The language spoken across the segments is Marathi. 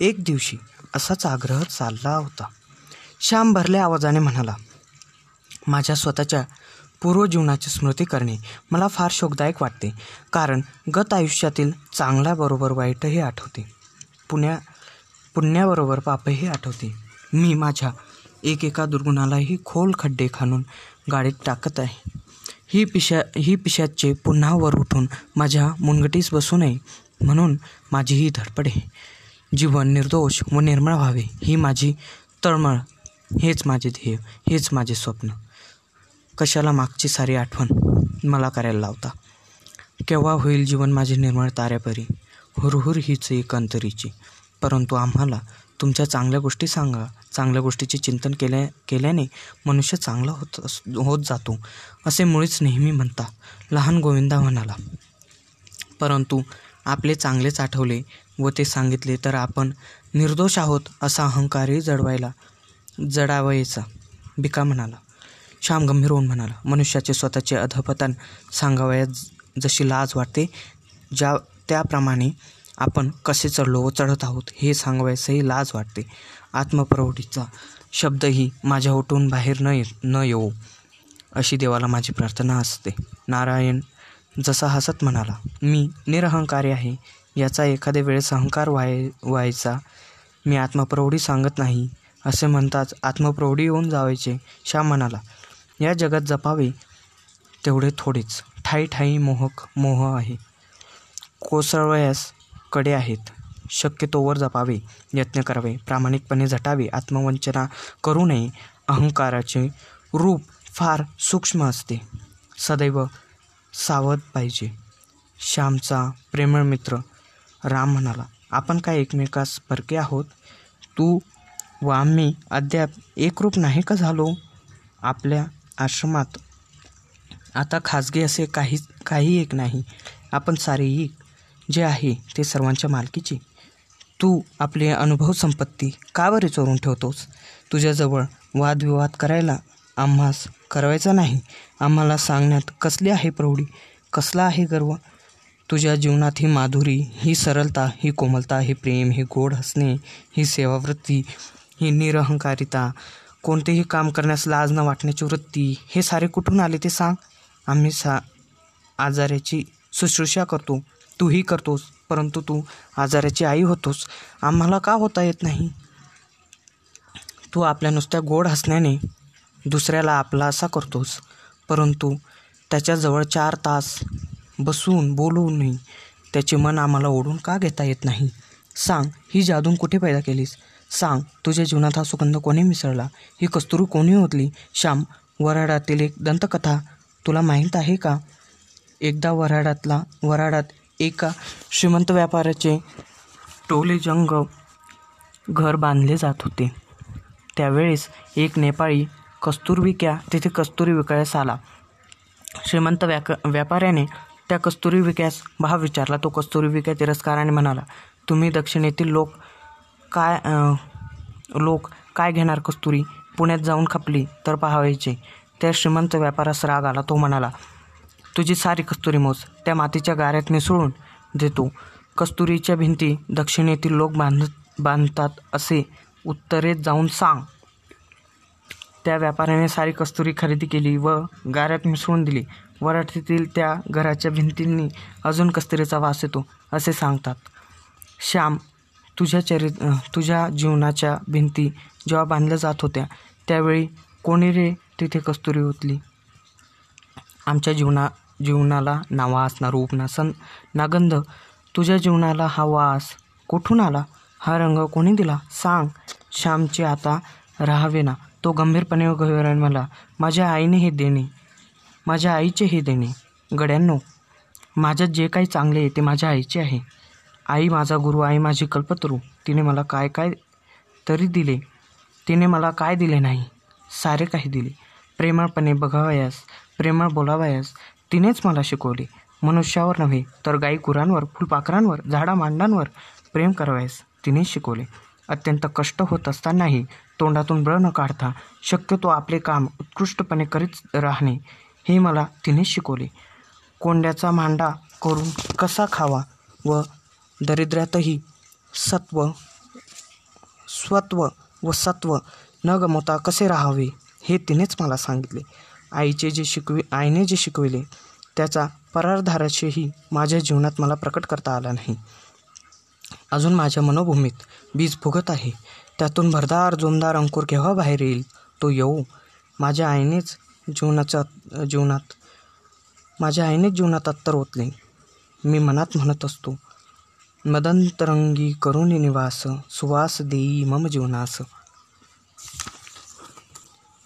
एक दिवशी असाच आग्रह चालला होता. श्याम भरल्या आवाजाने म्हणाला माझ्या स्वतःच्या पूर्वजीवनाची स्मृती करणे मला फार शोकदायक वाटते कारण गत आयुष्यातील चांगल्याबरोबर वाईटही आठवते. पुण्या पुण्याबरोबर पापही आठवते. मी माझ्या एकेका दुर्गुणालाही खोल खड्डे खाणून गाडीत टाकत आहे. ही पिशा ही पिशाचे पुन्हा वर उठून माझ्या मुनगटीस बसू नये म्हणून माझी ही धडपड आहे. जीवन निर्दोष व निर्मळ व्हावे. ही माझी तळमळ. हेच माझे ध्येय. हेच माझे स्वप्न. कशाला मागची सारी आठवण मला करायला लावता? केव्हा होईल जीवन माझे निर्मळ ताऱ्यापरी हुरहुर हीच एक अंतरीची. परंतु आम्हाला तुमच्या चांगल्या गोष्टी सांगा. चांगल्या गोष्टीचे चिंतन केल्या केल्याने मनुष्य चांगला होत होत जातो असे मुळीच नेहमी म्हणता. लहान गोविंदा म्हणाला. परंतु आपले चांगलेच आठवले व ते सांगितले तर आपण निर्दोष आहोत असा अहंकारही जडवायला जडावायचा. भिका म्हणाला. श्याम गंभीर होऊन म्हणाला मनुष्याचे स्वतःचे अधपतन सांगावयास जशी लाज वाटते ज्या त्याप्रमाणे आपण कसे चढलो व चढत आहोत हे सांगावयासही लाज वाटते. आत्मप्रौढीचा शब्दही माझ्या ओटून बाहेर न न येऊ अशी देवाला माझी प्रार्थना असते. नारायण जसा हसत म्हणाला मी निरहंकारी आहे याचा एखाद्या वेळेस अहंकार व्हाय व्हायचा. मी आत्मप्रौढी सांगत नाही असे म्हणताच आत्मप्रौढी येऊन जावायचे श्याम म्हणाला या जगात जपावे तेवढे थोडेच. ठाई ठाई मोहक मोह आहे. कोसळवयासकडे आहेत. शक्यतोवर जपावे यत्न करावे प्रामाणिकपणे झटावे आत्मवंचना करू नये. अहंकाराचे रूप फार सूक्ष्म असते. सदैव सावध पाहिजे. श्यामचा प्रेमळ मित्र राम म्हणाला आपण काय एकमेकास परके आहोत? तू व आम्ही अद्याप एकरूप नाही का झालो? आपल्या आश्रमात आता खाजगी असे काही काही एक नाही. आपण सारे एक जे आहे ते सर्वांच्या मालकीचे. तू आपली अनुभव संपत्ती का बरे चोरून ठेवतोस? तुझ्याजवळ वादविवाद करायला आम्हास करायचा नाही. आम्हाला सांगण्यात कसली आहे प्रौढी? कसला आहे गर्व? तुझ्या जीवनात ही माधुरी ही सरलता ही कोमलता हे प्रेम हे गोड हसणे ही सेवावृत्ती ही निरहंकारिता कोणतेही काम करण्यास लाज न वाटण्याची वृत्ती हे सारे कुठून आले ते सांग. आम्ही सा आजाराची शुश्रूषा करतो. तूही करतोस परंतु तू आजाराची आई होतोस. आम्हाला का होता येत नाही? तू आपल्या नुसत्या गोड हसण्याने दुसऱ्याला आपला असा करतोस परंतु त्याच्याजवळ चार तास बसून बोलूनही त्याचे मन आम्हाला ओढून का घेता येत नाही? सांग ही जादून कुठे पैदा केलीस? सांग तुझ्या जीवनात हा सुगंध कोणी मिसळला? ही कस्तुरी कोणी होतली श्याम वराडातील एक दंतकथा तुला माहीत आहे का? एकदा वराडातला वराडात एका श्रीमंत व्यापाऱ्याचे टोले जंग घर बांधले जात होते. त्यावेळेस एक नेपाळी कस्तूर विक्या तिथे कस्तुरी विकायस आला. श्रीमंत व्याक व्यापाऱ्याने त्या कस्तुरी विक्यास भाव विचारला. तो कस्तुरी विक्या तिरस्काराने म्हणाला तुम्ही दक्षिणेतील लोक काय लोक काय घेणार कस्तुरी? पुण्यात जाऊन खपली तर पाहावायचे त्या श्रीमंत व्यापारास राग आला. तो म्हणाला तुझी सारी कस्तुरी मोज त्या मातीच्या गाऱ्यात मिसळून देतो. कस्तुरीच्या भिंती दक्षिणेतील लोक बांधत बांधतात असे उत्तरेत जाऊन सांग. त्या व्यापाऱ्याने सारी कस्तुरी खरेदी केली व गाऱ्यात मिसळून दिली. वराठीतील त्या घराच्या भिंतींनी अजून कस्तुरीचा वास येतो असे सांगतात. श्याम तुझ्या चरि तुझ्या जीवनाच्या भिंती जेव्हा बांधल्या जात होत्या त्यावेळी कोणी रे तिथे कस्तुरी ओतली? आमच्या जीवना जीवनाला ना वास ना रूप ना सं ना गंध तुझ्या जीवनाला हा वास कुठून आला? हा रंग कोणी दिला? सांग. श्यामचे आता राहावे ना तो गंभीरपणे गहिराने मला. माझ्या आईने हे देणे. माझ्या आईचे हे देणे. गड्यांनो माझ्यात जे काही चांगले आहे ते माझ्या आईचे आहे. आई माझा गुरु आई माझी कल्पतरू तिने मला काय काय तरी दिले. तिने मला काय दिले नाही? सारे काही दिले. प्रेमळपणे बघावयास प्रेमळ बोलावयास तिनेच मला शिकवले. मनुष्यावर नव्हे तर गाई गुरांवर फुलपाखरांवर झाडा मांडांवर प्रेम करावयास तिनेच शिकवले. अत्यंत कष्ट होत असतानाही तोंडातून ब्र न काढता शक्यतो आपले काम उत्कृष्टपणे करीत राहणे. हे मला तिनेच शिकवले. कोंड्याचा मांडा करून कसा खावा व दरिद्र्यातही सत्व स्वत्व व सत्व न गमवता कसे राहावे हे तिनेच मला सांगितले. आईचे जे शिकवी आईने जे शिकविले त्याचा परारधाराशीही माझ्या जीवनात मला प्रकट करता आला नाही. अजून माझ्या मनोभूमीत बीज फुगत आहे. त्यातून भरदार जोमदार अंकुर केव्हा बाहेर येईल? तो येऊ माझ्या आईनेच जीवनाच्या जीवनात. माझ्या आईनेच जीवनात अत्तर ओतले. मी मनात म्हणत असतो मदंतरंगी करुणी निवास सुवास देई मम जीवनास.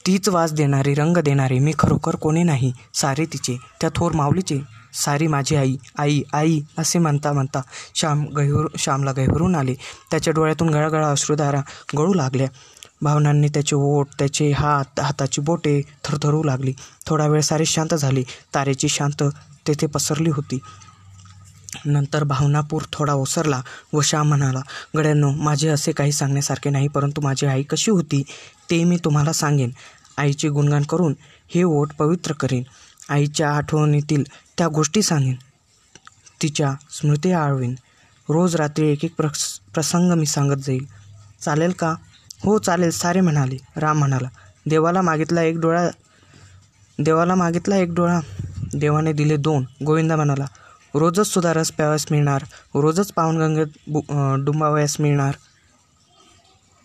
तीच वास देणारी रंग देणारी मी खरोखर कोणी नाही सारे तिचे त्या थोर माऊलीचे सारी माझी आई आई आई असे म्हणता म्हणता श्याम गहिवर श्यामला गहिवरून आले. त्याच्या डोळ्यातून गळागळा अश्रुधारा गळू लागल्या. भावनांनी त्याचे ओठ त्याचे हात हाताची बोटे थरथरू लागली. थोडा वेळ सारी शांत झाली. तारेची शांत तेथे पसरली होती. नंतर भावनापूर थोडा ओसरला व श्याम म्हणाला गड्यांनो माझे असे काही सांगण्यासारखे नाही परंतु माझी आई कशी होती ते मी तुम्हाला सांगेन. आईचे गुणगान करून हे ओठ पवित्र करेन. आईच्या आठवणीतील त्या गोष्टी सांगेन. तिच्या स्मृती आळवीन. रोज रात्री एक एक प्रस प्रसंग मी सांगत जाईल. चालेल का? हो चालेल सारे म्हणाले. राम म्हणाला देवाला मागितला एक डोळा देवाला मागितला एक डोळा. देवाने दिले दोन. गोविंदा म्हणाला रोजच सुद्धा रस प्यावयास मिळणार रोजच पावनगंगेत बु डुंबावयास मिळणार.